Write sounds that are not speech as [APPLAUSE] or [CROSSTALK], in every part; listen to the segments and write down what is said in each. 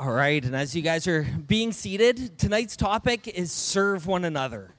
All right, and as you guys are being seated, tonight's topic is serve one another.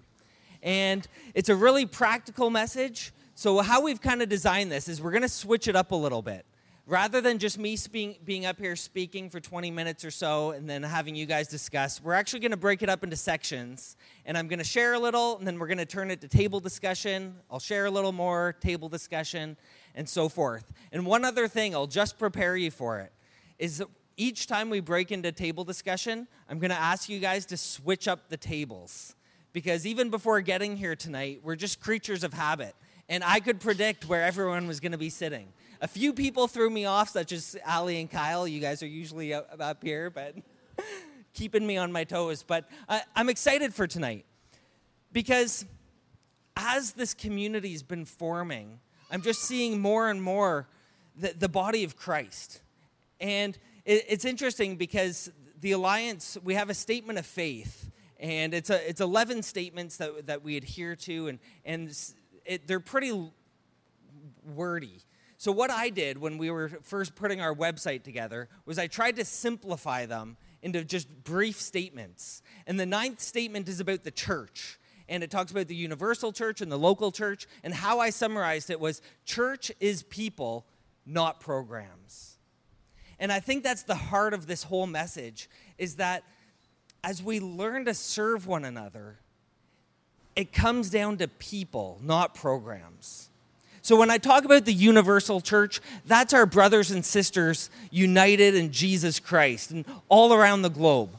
And it's a really practical message. So, how we've kind of designed this is we're going to switch it up a little bit. Rather than just me being, being up here speaking for 20 minutes or so and then having you guys discuss, we're actually going to break it up into sections. And I'm going to share a little, and then we're going to turn it to table discussion. I'll share a little more, table discussion, and so forth. And one other thing, I'll just prepare you for it, is each time we break into table discussion, I'm going to ask you guys to switch up the tables. Because even before getting here tonight, we're just creatures of habit. And I could predict where everyone was going to be sitting. A few people threw me off, such as Ali and Kyle. You guys are usually up here, but [LAUGHS] keeping me on my toes. But I'm excited for tonight because as this community's been forming, I'm just seeing more and more the, the body of Christ. And it, it's interesting because the Alliance, we have a statement of faith, and it's, a, it's 11 statements that, that we adhere to, and, and it, they're pretty wordy. So, what I did when we were first putting our website together was I tried to simplify them into just brief statements. And the ninth statement is about the church. And it talks about the universal church and the local church. And how I summarized it was church is people, not programs. And I think that's the heart of this whole message is that as we learn to serve one another, it comes down to people, not programs. So when I talk about the universal church, that's our brothers and sisters united in Jesus Christ and all around the globe.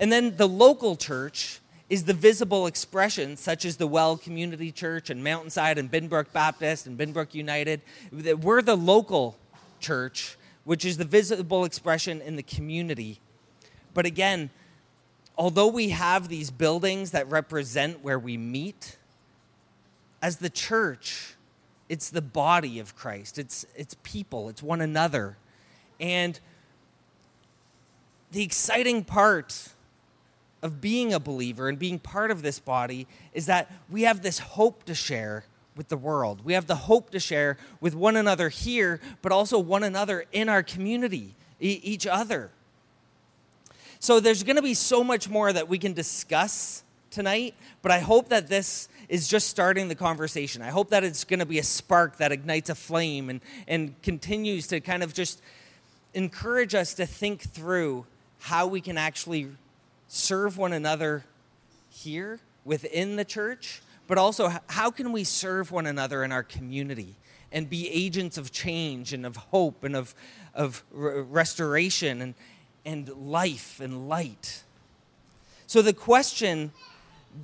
And then the local church is the visible expression, such as the Well Community Church and Mountainside and Binbrook Baptist and Binbrook United. We're the local church, which is the visible expression in the community. But again, although we have these buildings that represent where we meet, as the church, it's the body of Christ. It's, it's people, it's one another. And the exciting part of being a believer and being part of this body is that we have this hope to share with the world. We have the hope to share with one another here, but also one another in our community, e- each other. So there's going to be so much more that we can discuss tonight, but I hope that this is just starting the conversation. I hope that it's going to be a spark that ignites a flame and, and continues to kind of just encourage us to think through how we can actually serve one another here within the church, but also how can we serve one another in our community and be agents of change and of hope and of, of restoration and, and life and light. So, the question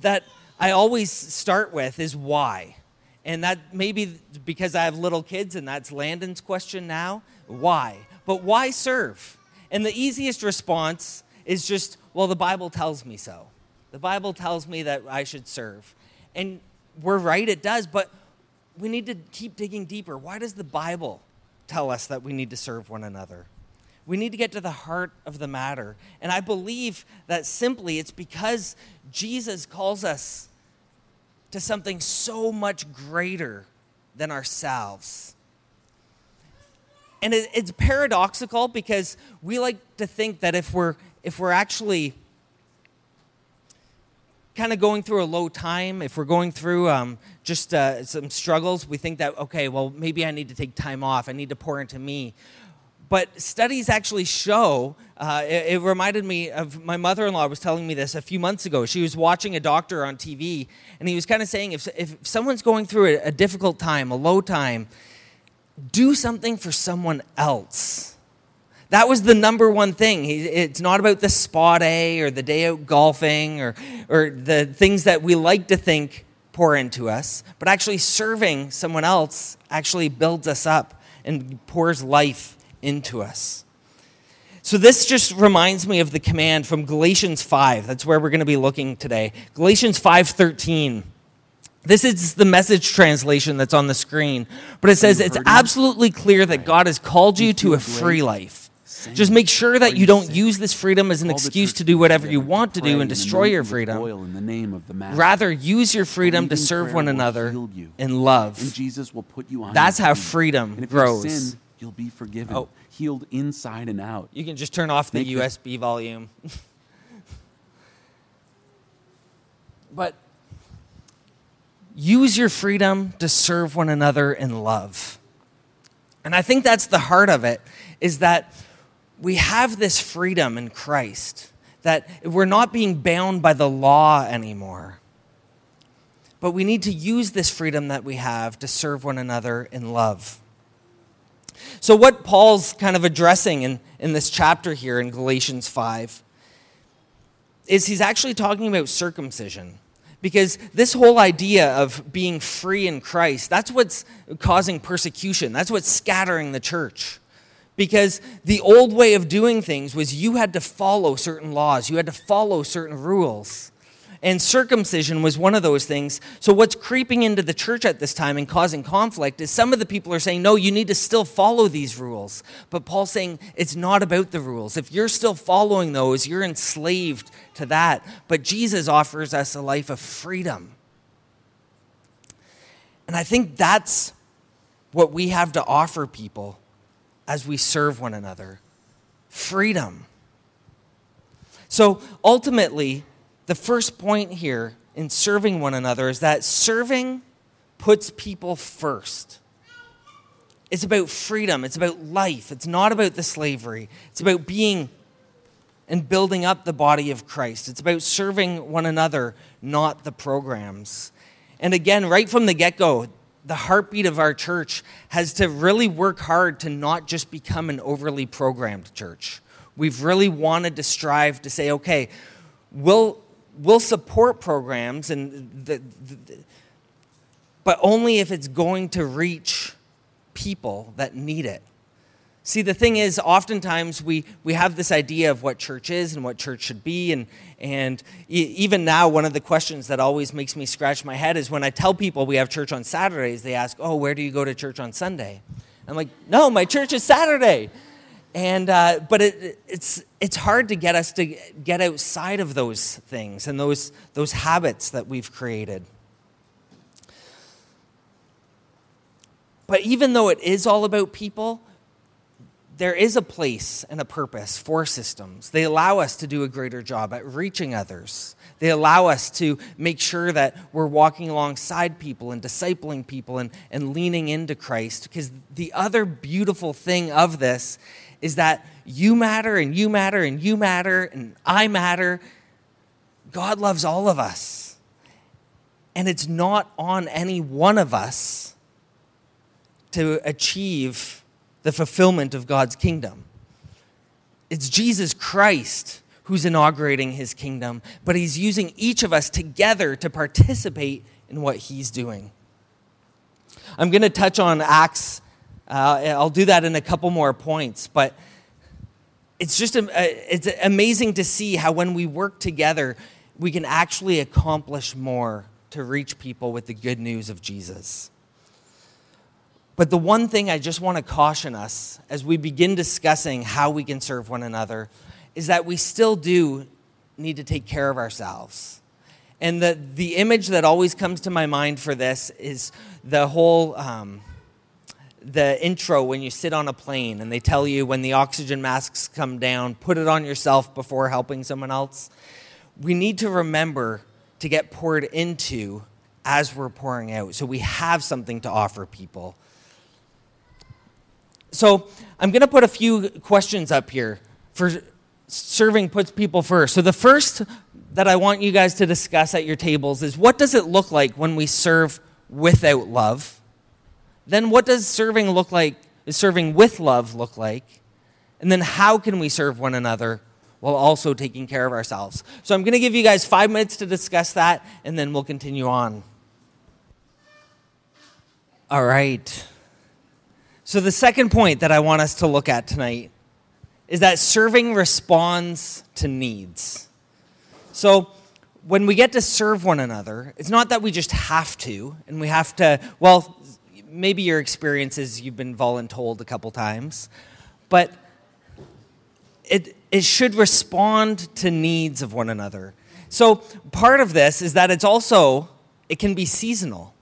that I always start with is why? And that maybe because I have little kids, and that's Landon's question now why? But why serve? And the easiest response is just, well, the Bible tells me so. The Bible tells me that I should serve. And we're right, it does, but we need to keep digging deeper. Why does the Bible tell us that we need to serve one another? We need to get to the heart of the matter. And I believe that simply it's because Jesus calls us to something so much greater than ourselves. And it's paradoxical because we like to think that if we're if we're actually kind of going through a low time, if we're going through um, just uh, some struggles, we think that, okay, well, maybe I need to take time off. I need to pour into me. But studies actually show, uh, it, it, reminded me of my mother in law was telling me this a few months ago. She was watching a doctor on TV, and he was kind of saying if, if someone's going through a, a difficult time, a low time, do something for someone else that was the number one thing. It's not about the spa day or the day out golfing or, or the things that we like to think pour into us, but actually serving someone else actually builds us up and pours life into us. So this just reminds me of the command from Galatians 5. That's where we're going to be looking today. Galatians 5:13. This is the message translation that's on the screen, but it says it's absolutely clear that God has called you to a free life. Just make sure that you don't use this freedom as an excuse to do whatever you want to do and destroy your freedom. Rather, use your freedom to serve one another in love. And Jesus will put you on. That's how freedom grows you'll be forgiven, Oh. healed inside and out. You can just turn off the USB volume. [LAUGHS] but use your freedom to serve one another in love. And I think that's the heart of it is that we have this freedom in Christ that we're not being bound by the law anymore. But we need to use this freedom that we have to serve one another in love. So, what Paul's kind of addressing in, in this chapter here in Galatians 5 is he's actually talking about circumcision. Because this whole idea of being free in Christ, that's what's causing persecution. That's what's scattering the church. Because the old way of doing things was you had to follow certain laws, you had to follow certain rules. And circumcision was one of those things. So, what's creeping into the church at this time and causing conflict is some of the people are saying, no, you need to still follow these rules. But Paul's saying it's not about the rules. If you're still following those, you're enslaved to that. But Jesus offers us a life of freedom. And I think that's what we have to offer people as we serve one another freedom. So ultimately, the first point here in serving one another is that serving puts people first. It's about freedom, it's about life, it's not about the slavery, it's about being and building up the body of Christ. It's about serving one another, not the programs. And again, right from the get go, the heartbeat of our church has to really work hard to not just become an overly programmed church. We've really wanted to strive to say, okay, we'll, we'll support programs, and the, the, but only if it's going to reach people that need it. See, the thing is, oftentimes we, we have this idea of what church is and what church should be. And, and e- even now, one of the questions that always makes me scratch my head is when I tell people we have church on Saturdays, they ask, Oh, where do you go to church on Sunday? I'm like, No, my church is Saturday. And, uh, but it, it's, it's hard to get us to get outside of those things and those, those habits that we've created. But even though it is all about people, there is a place and a purpose for systems. They allow us to do a greater job at reaching others. They allow us to make sure that we're walking alongside people and discipling people and, and leaning into Christ. Because the other beautiful thing of this is that you matter and you matter and you matter and I matter. God loves all of us. And it's not on any one of us to achieve the fulfillment of God's kingdom. It's Jesus Christ who's inaugurating his kingdom, but he's using each of us together to participate in what he's doing. I'm going to touch on Acts. Uh, I'll do that in a couple more points, but it's just it's amazing to see how when we work together, we can actually accomplish more to reach people with the good news of Jesus. But the one thing I just want to caution us as we begin discussing how we can serve one another is that we still do need to take care of ourselves. And the, the image that always comes to my mind for this is the whole um, the intro when you sit on a plane and they tell you when the oxygen masks come down, put it on yourself before helping someone else. We need to remember to get poured into as we're pouring out so we have something to offer people. So I'm going to put a few questions up here for serving puts people first. So the first that I want you guys to discuss at your tables is what does it look like when we serve without love? Then what does serving look like? Is serving with love look like? And then how can we serve one another while also taking care of ourselves? So I'm going to give you guys five minutes to discuss that, and then we'll continue on. All right. So, the second point that I want us to look at tonight is that serving responds to needs. So, when we get to serve one another, it's not that we just have to, and we have to, well, maybe your experience is you've been voluntold a couple times, but it, it should respond to needs of one another. So, part of this is that it's also, it can be seasonal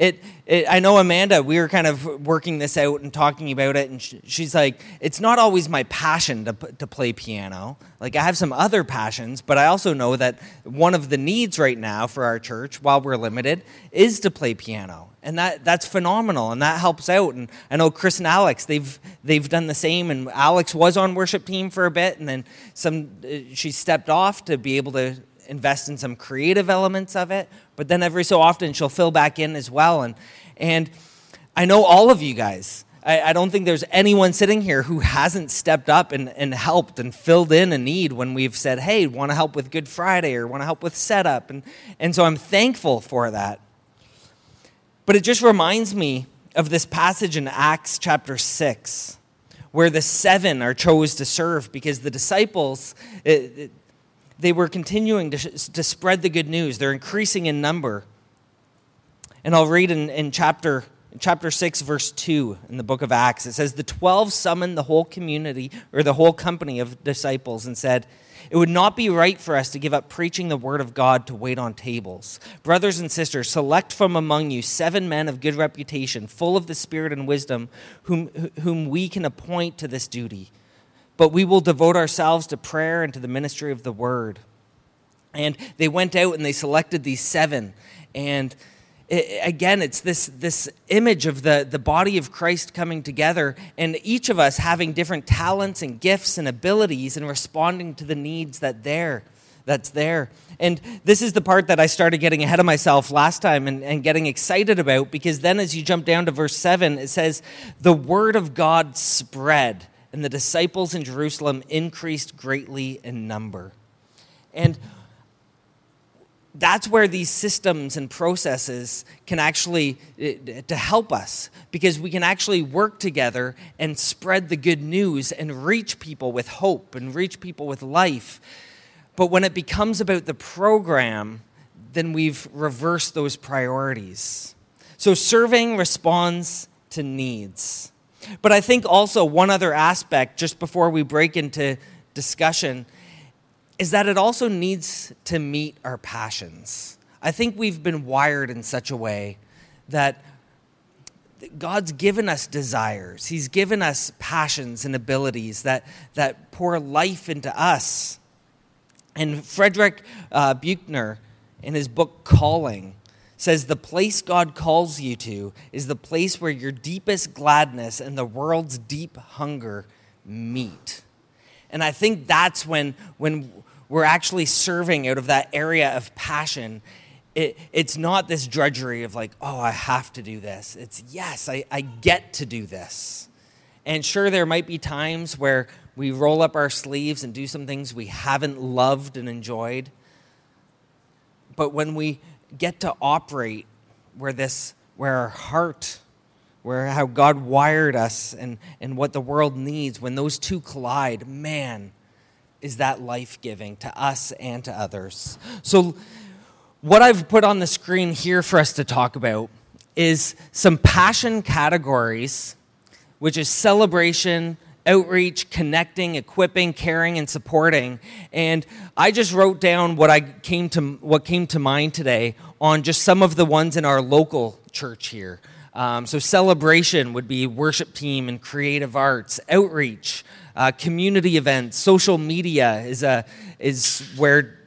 it, it, I know Amanda, we were kind of working this out and talking about it, and she's like, it's not always my passion to, to play piano. Like, I have some other passions, but I also know that one of the needs right now for our church, while we're limited, is to play piano. And that, that's phenomenal, and that helps out. And I know Chris and Alex, they've, they've done the same, and Alex was on worship team for a bit, and then some, uh, she stepped off to be able to invest in some creative elements of it, but then every so often she'll fill back in as well. And, and I know all of you guys. I, I don't think there's anyone sitting here who hasn't stepped up and, and helped and filled in a need when we've said, hey, want to help with Good Friday or want to help with setup. And, and so I'm thankful for that. But it just reminds me of this passage in Acts chapter 6 where the seven are chose to serve because the disciples, it, it, they were continuing to, to spread the good news. They're increasing in number. And I'll read in, in chapter, chapter 6, verse 2 in the book of Acts. It says, The 12 summoned the whole community, or the whole company of disciples, and said, It would not be right for us to give up preaching the word of God to wait on tables. Brothers and sisters, select from among you seven men of good reputation, full of the Spirit and wisdom, whom, whom we can appoint to this duty but we will devote ourselves to prayer and to the ministry of the word. And they went out and they selected these seven. And it, again, it's this, this image of the, the body of Christ coming together, and each of us having different talents and gifts and abilities and responding to the needs that there that's there. And this is the part that I started getting ahead of myself last time and, and getting excited about because then as you jump down to verse 7, it says, The word of God spread and the disciples in Jerusalem increased greatly in number. And that's where these systems and processes can actually eh, to help us because we can actually work together and spread the good news and reach people with hope and reach people with life. But when it becomes about the program then we've reversed those priorities. So serving responds to needs but I think also one other aspect, just before we break into discussion, is that it also needs to meet our passions. I think we've been wired in such a way that God's given us desires. He's given us passions and abilities that, that pour life into us. And Frederick uh, Buechner, in his book Calling, says the place God calls you to is the place where your deepest gladness and the world's deep hunger meet. And I think that's when, when we're actually serving out of that area of passion. It, it's not this drudgery of like, oh, I have to do this. It's yes, I, I get to do this. And sure, there might be times where we roll up our sleeves and do some things we haven't loved and enjoyed. But when we get to operate where this, where our heart, where how God wired us and, and what the world needs, when those two collide, man, is that life giving to us and to others. So, what I've put on the screen here for us to talk about is some passion categories, which is celebration, outreach, connecting, equipping, caring, and supporting. And I just wrote down what I came to what came to mind today on just some of the ones in our local church here. Um, so celebration would be worship team and creative arts, outreach, uh, community events, social media is a is where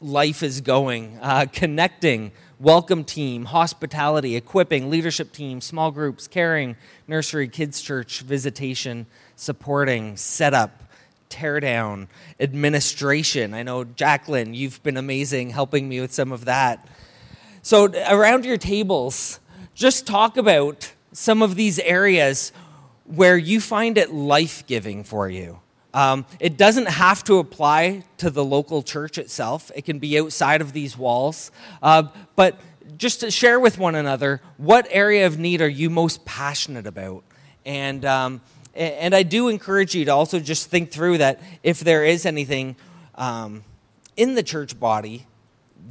life is going. Uh, connecting, welcome team, hospitality, equipping, leadership team, small groups, caring, nursery, kids church, visitation supporting, setup, teardown, administration. I know, Jacqueline, you've been amazing helping me with some of that. So, around your tables, just talk about some of these areas where you find it life giving for you. Um, it doesn't have to apply to the local church itself, it can be outside of these walls. Uh, but just to share with one another, what area of need are you most passionate about? And um, and I do encourage you to also just think through that if there is anything um, in the church body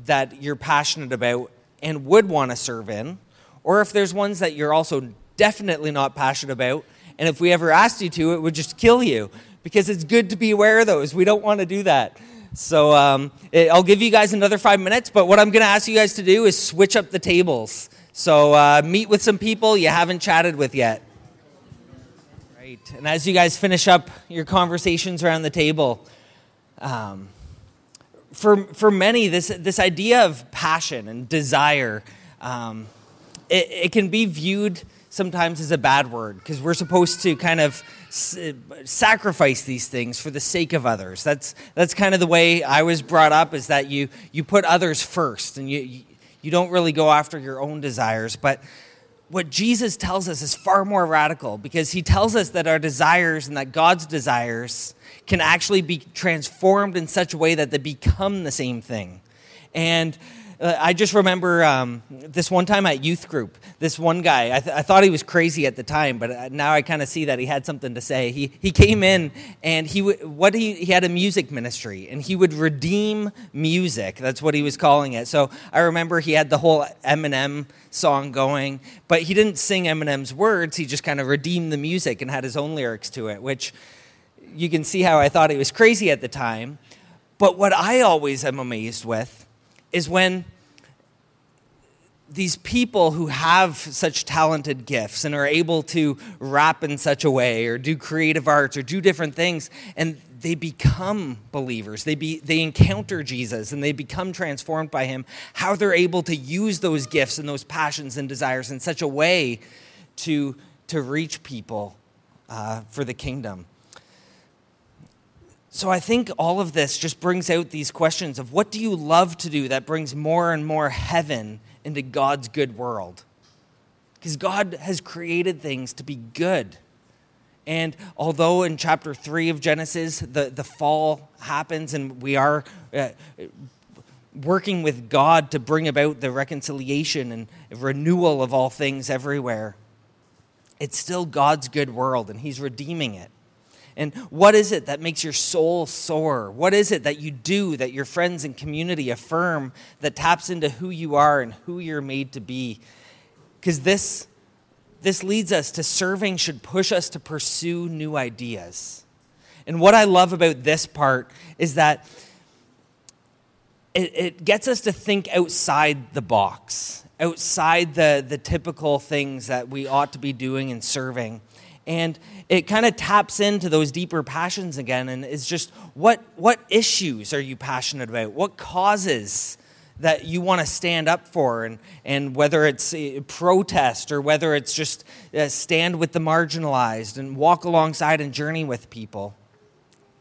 that you're passionate about and would want to serve in, or if there's ones that you're also definitely not passionate about, and if we ever asked you to, it would just kill you because it's good to be aware of those. We don't want to do that. So um, it, I'll give you guys another five minutes, but what I'm going to ask you guys to do is switch up the tables. So uh, meet with some people you haven't chatted with yet. And as you guys finish up your conversations around the table, um, for, for many, this, this idea of passion and desire, um, it, it can be viewed sometimes as a bad word because we're supposed to kind of sacrifice these things for the sake of others. That's, that's kind of the way I was brought up is that you, you put others first and you, you don't really go after your own desires. But what Jesus tells us is far more radical because he tells us that our desires and that God's desires can actually be transformed in such a way that they become the same thing. And I just remember um, this one time at youth group, this one guy, I, th- I thought he was crazy at the time, but uh, now I kind of see that he had something to say. He, he came in and he, w- what he, he had a music ministry and he would redeem music. That's what he was calling it. So I remember he had the whole Eminem song going, but he didn't sing Eminem's words. He just kind of redeemed the music and had his own lyrics to it, which you can see how I thought he was crazy at the time. But what I always am amazed with is when these people who have such talented gifts and are able to rap in such a way or do creative arts or do different things and they become believers. They be they encounter jesus and they become transformed by him how they're able to use those gifts and those passions and desires in such a way to to reach people uh, for the kingdom so I think all of this just brings out these questions of what do you love to do that brings more and more heaven into God's good world? Because God has created things to be good. And although in chapter 3 of Genesis, the, the fall happens and we are uh, working with God to bring about the reconciliation and renewal of all things everywhere, it's still God's good world and He's redeeming it. And what is it that makes your soul soar? What is it that you do that your friends and community affirm that taps into who you are and who you're made to be? Because this, this leads us to serving, should push us to pursue new ideas. And what I love about this part is that it, it gets us to think outside the box, outside the, the typical things that we ought to be doing and serving. And it kind of taps into those deeper passions again and it's just what, what issues are you passionate about? What causes that you want to stand up for? And, and whether it's protest or whether it's just uh, stand with the marginalized and walk alongside and journey with people.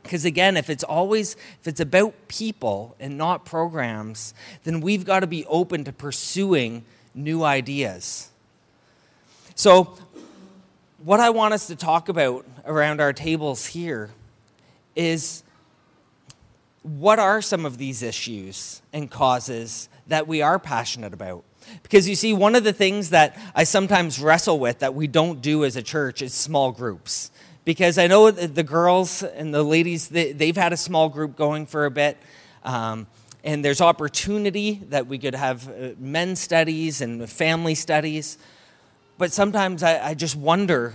Because again, if it's always, if it's about people and not programs, then we've got to be open to pursuing new ideas. So what I want us to talk about around our tables here is what are some of these issues and causes that we are passionate about? Because you see, one of the things that I sometimes wrestle with that we don't do as a church is small groups. Because I know the girls and the ladies, they've had a small group going for a bit. Um, and there's opportunity that we could have uh, men's studies and family studies. But sometimes I, I just wonder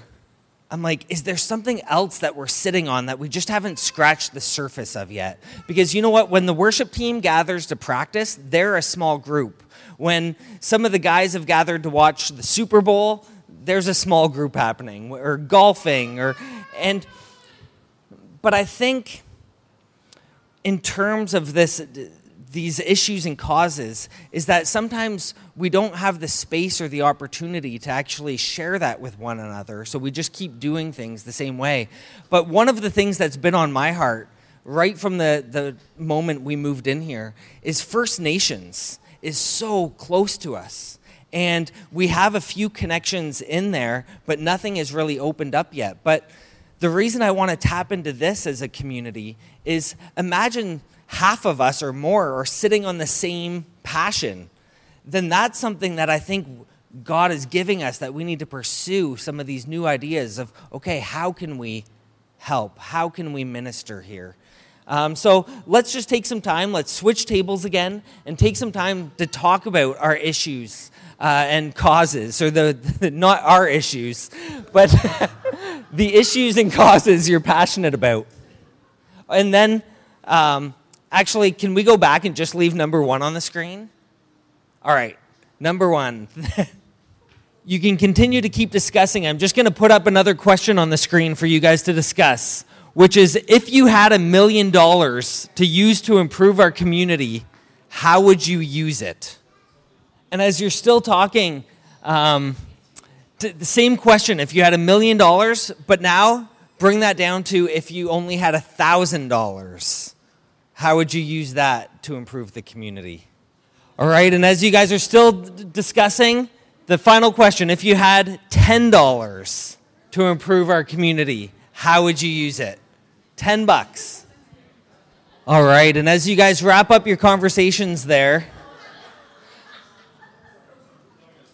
I'm like, is there something else that we're sitting on that we just haven't scratched the surface of yet? Because you know what? When the worship team gathers to practice, they're a small group. When some of the guys have gathered to watch the Super Bowl, there's a small group happening, or golfing, or, and, but I think in terms of this these issues and causes is that sometimes we don't have the space or the opportunity to actually share that with one another. So we just keep doing things the same way. But one of the things that's been on my heart right from the, the moment we moved in here is First Nations is so close to us. And we have a few connections in there, but nothing has really opened up yet. But the reason I want to tap into this as a community is imagine half of us or more are sitting on the same passion, then that's something that I think God is giving us that we need to pursue some of these new ideas of, okay, how can we help? How can we minister here? Um, so let's just take some time, let's switch tables again, and take some time to talk about our issues uh, and causes, or the, the not our issues, but [LAUGHS] the issues and causes you're passionate about. And then um, Actually, can we go back and just leave number one on the screen? All right, number one. [LAUGHS] you can continue to keep discussing. I'm just going to put up another question on the screen for you guys to discuss, which is if you had a million dollars to use to improve our community, how would you use it? And as you're still talking, um, the same question if you had a million dollars, but now bring that down to if you only had a thousand dollars, how would you use that to improve the community? All right, and as you guys are still d- discussing, the final question if you had $10 to improve our community, how would you use it? 10 bucks. All right, and as you guys wrap up your conversations there,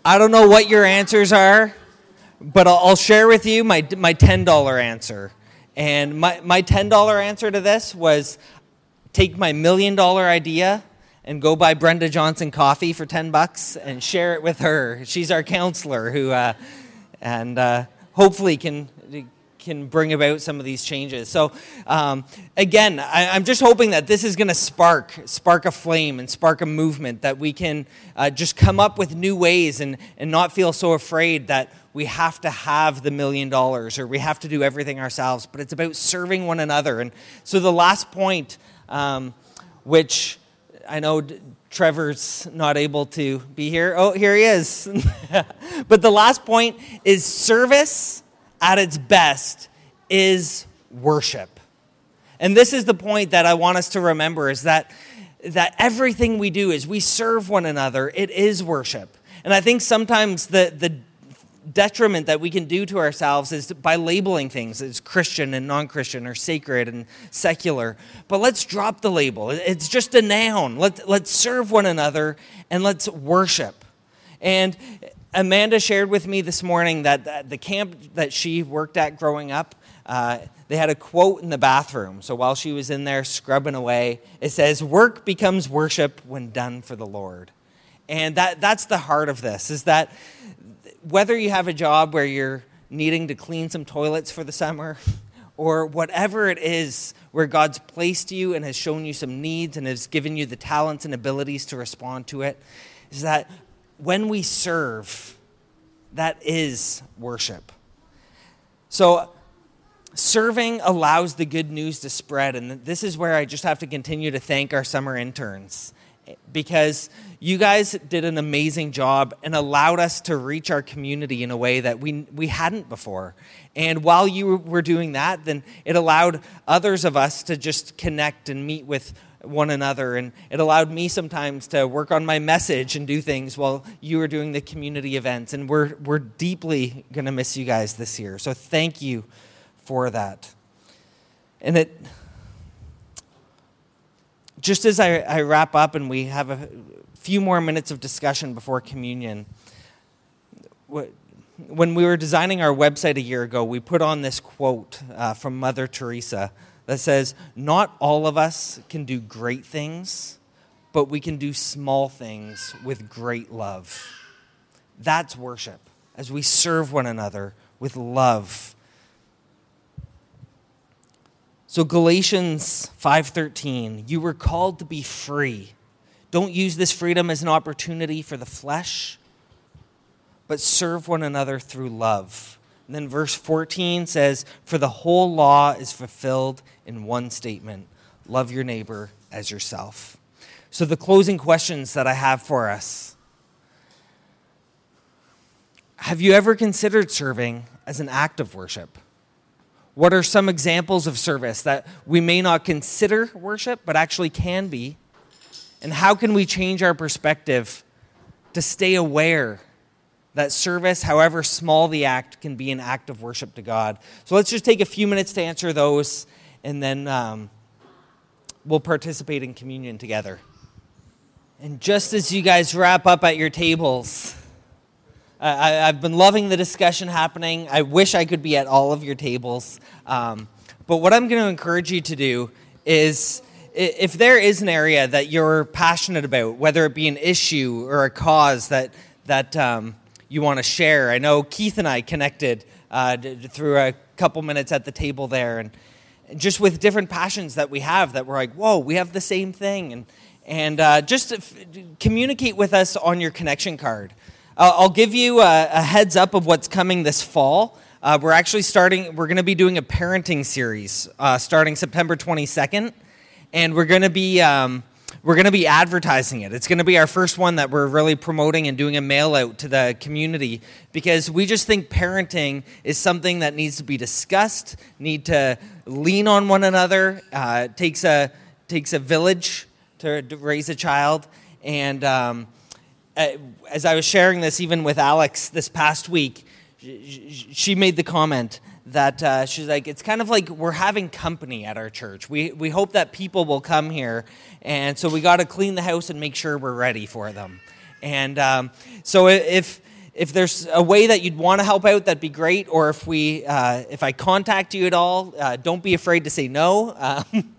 I don't know what your answers are, but I'll, I'll share with you my, my $10 answer. And my, my $10 answer to this was take my million dollar idea and go buy Brenda Johnson coffee for 10 bucks and share it with her. She's our counselor who, uh, and uh, hopefully can can bring about some of these changes. So, um, again, I, am just hoping that this is going to spark spark a flame and spark a movement that we can uh, just come up with new ways and and not feel so afraid that we have to have the million dollars or we have to do everything ourselves. But it's about serving one another. And so, the last point, um, which I know Trevor's not able to be here. Oh, here he is. [LAUGHS] but the last point is service at its best is worship. And this is the point that I want us to remember is that that everything we do is we serve one another. It is worship. And I think sometimes the the detriment that we can do to ourselves is by labeling things as Christian and non Christian or sacred and secular. But let's drop the label. It's just a noun. Let, let's serve one another and let's worship. And Amanda shared with me this morning that the camp that she worked at growing up, uh, they had a quote in the bathroom. So while she was in there scrubbing away, it says, Work becomes worship when done for the Lord. And that, that's the heart of this, is that whether you have a job where you're needing to clean some toilets for the summer, [LAUGHS] or whatever it is where God's placed you and has shown you some needs and has given you the talents and abilities to respond to it, is that when we serve, that is worship. So, serving allows the good news to spread. And this is where I just have to continue to thank our summer interns because you guys did an amazing job and allowed us to reach our community in a way that we, we hadn't before. And while you were doing that, then it allowed others of us to just connect and meet with one another. And it allowed me sometimes to work on my message and do things while you were doing the community events. And we're, we're deeply going to miss you guys this year. So thank you for that. And it just as I, I, wrap up and we have a few more minutes of discussion before communion, when we were designing our website a year ago, we put on this quote uh, from Mother Teresa that says, Not all of us can do great things, but we can do small things with great love. That's worship, as we serve one another with love so Galatians 5:13, you were called to be free. Don't use this freedom as an opportunity for the flesh, but serve one another through love. And then verse 14 says, "For the whole law is fulfilled in one statement: love your neighbor as yourself." So the closing questions that I have for us Have you ever considered serving as an act of worship? What are some examples of service that we may not consider worship, but actually can be? And how can we change our perspective to stay aware that service, however small the act, can be an act of worship to God? So let's just take a few minutes to answer those, and then um, we'll participate in communion together. And just as you guys wrap up at your tables, I, have been loving the discussion happening. I wish I could be at all of your tables. Um, but what I'm going to encourage you to do is if there is an area that you're passionate about, whether it be an issue or a cause that, that um, you want to share, I know Keith and I connected uh, through a couple minutes at the table there, and just with different passions that we have, that we're like, whoa, we have the same thing. And, and uh, just communicate with us on your connection card. I'll I'll give you a, a heads up of what's coming this fall. Uh, we're actually starting, we're going to be doing a parenting series uh, starting September 22nd. And we're going to be. Um, we're going to be advertising it. It's going to be our first one that we're really promoting and doing a mail out to the community because we just think parenting is something that needs to be discussed, need to lean on one another. Uh, takes a takes a village to, to raise a child, and um, as I was sharing this even with Alex this past week, she made the comment that uh, she's like, it's kind of like we're having company at our church. We, we hope that people will come here, and so we got to clean the house and make sure we're ready for them. And um, so if if there's a way that you'd want to help out, that'd be great. Or if we uh, if I contact you at all, uh, don't be afraid to say no. [LAUGHS] Um,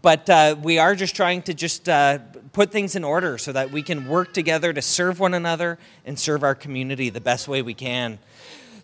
but uh, we are just trying to just uh, put things in order so that we can work together to serve one another and serve our community the best way we can.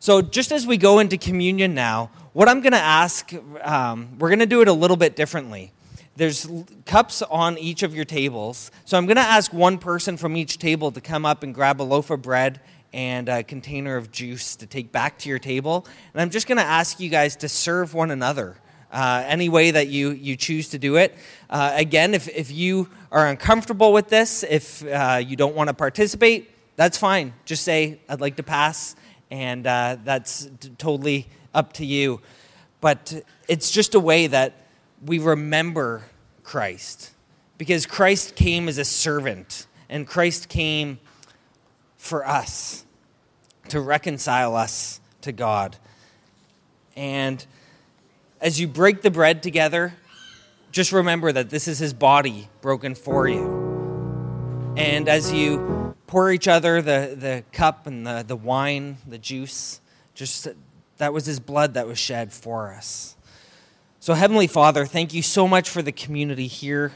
So, just as we go into communion now, what I'm going to ask, um, we're going to do it a little bit differently. There's cups on each of your tables. So, I'm going to ask one person from each table to come up and grab a loaf of bread and a container of juice to take back to your table. And I'm just going to ask you guys to serve one another. Uh, any way that you, you choose to do it. Uh, again, if, if you are uncomfortable with this, if uh, you don't want to participate, that's fine. Just say, I'd like to pass and uh, that's t- totally up to you. But it's just a way that we remember Christ because Christ came as a servant and Christ came for us to reconcile us to God. And as you break the bread together, just remember that this is his body broken for you. And as you pour each other the, the cup and the, the wine, the juice. Just that was his blood that was shed for us. So, Heavenly Father, thank you so much for the community here.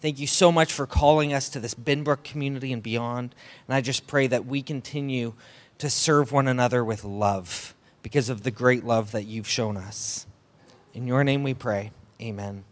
Thank you so much for calling us to this Binbrook community and beyond. And I just pray that we continue to serve one another with love because of the great love that you've shown us. In your name we pray. Amen.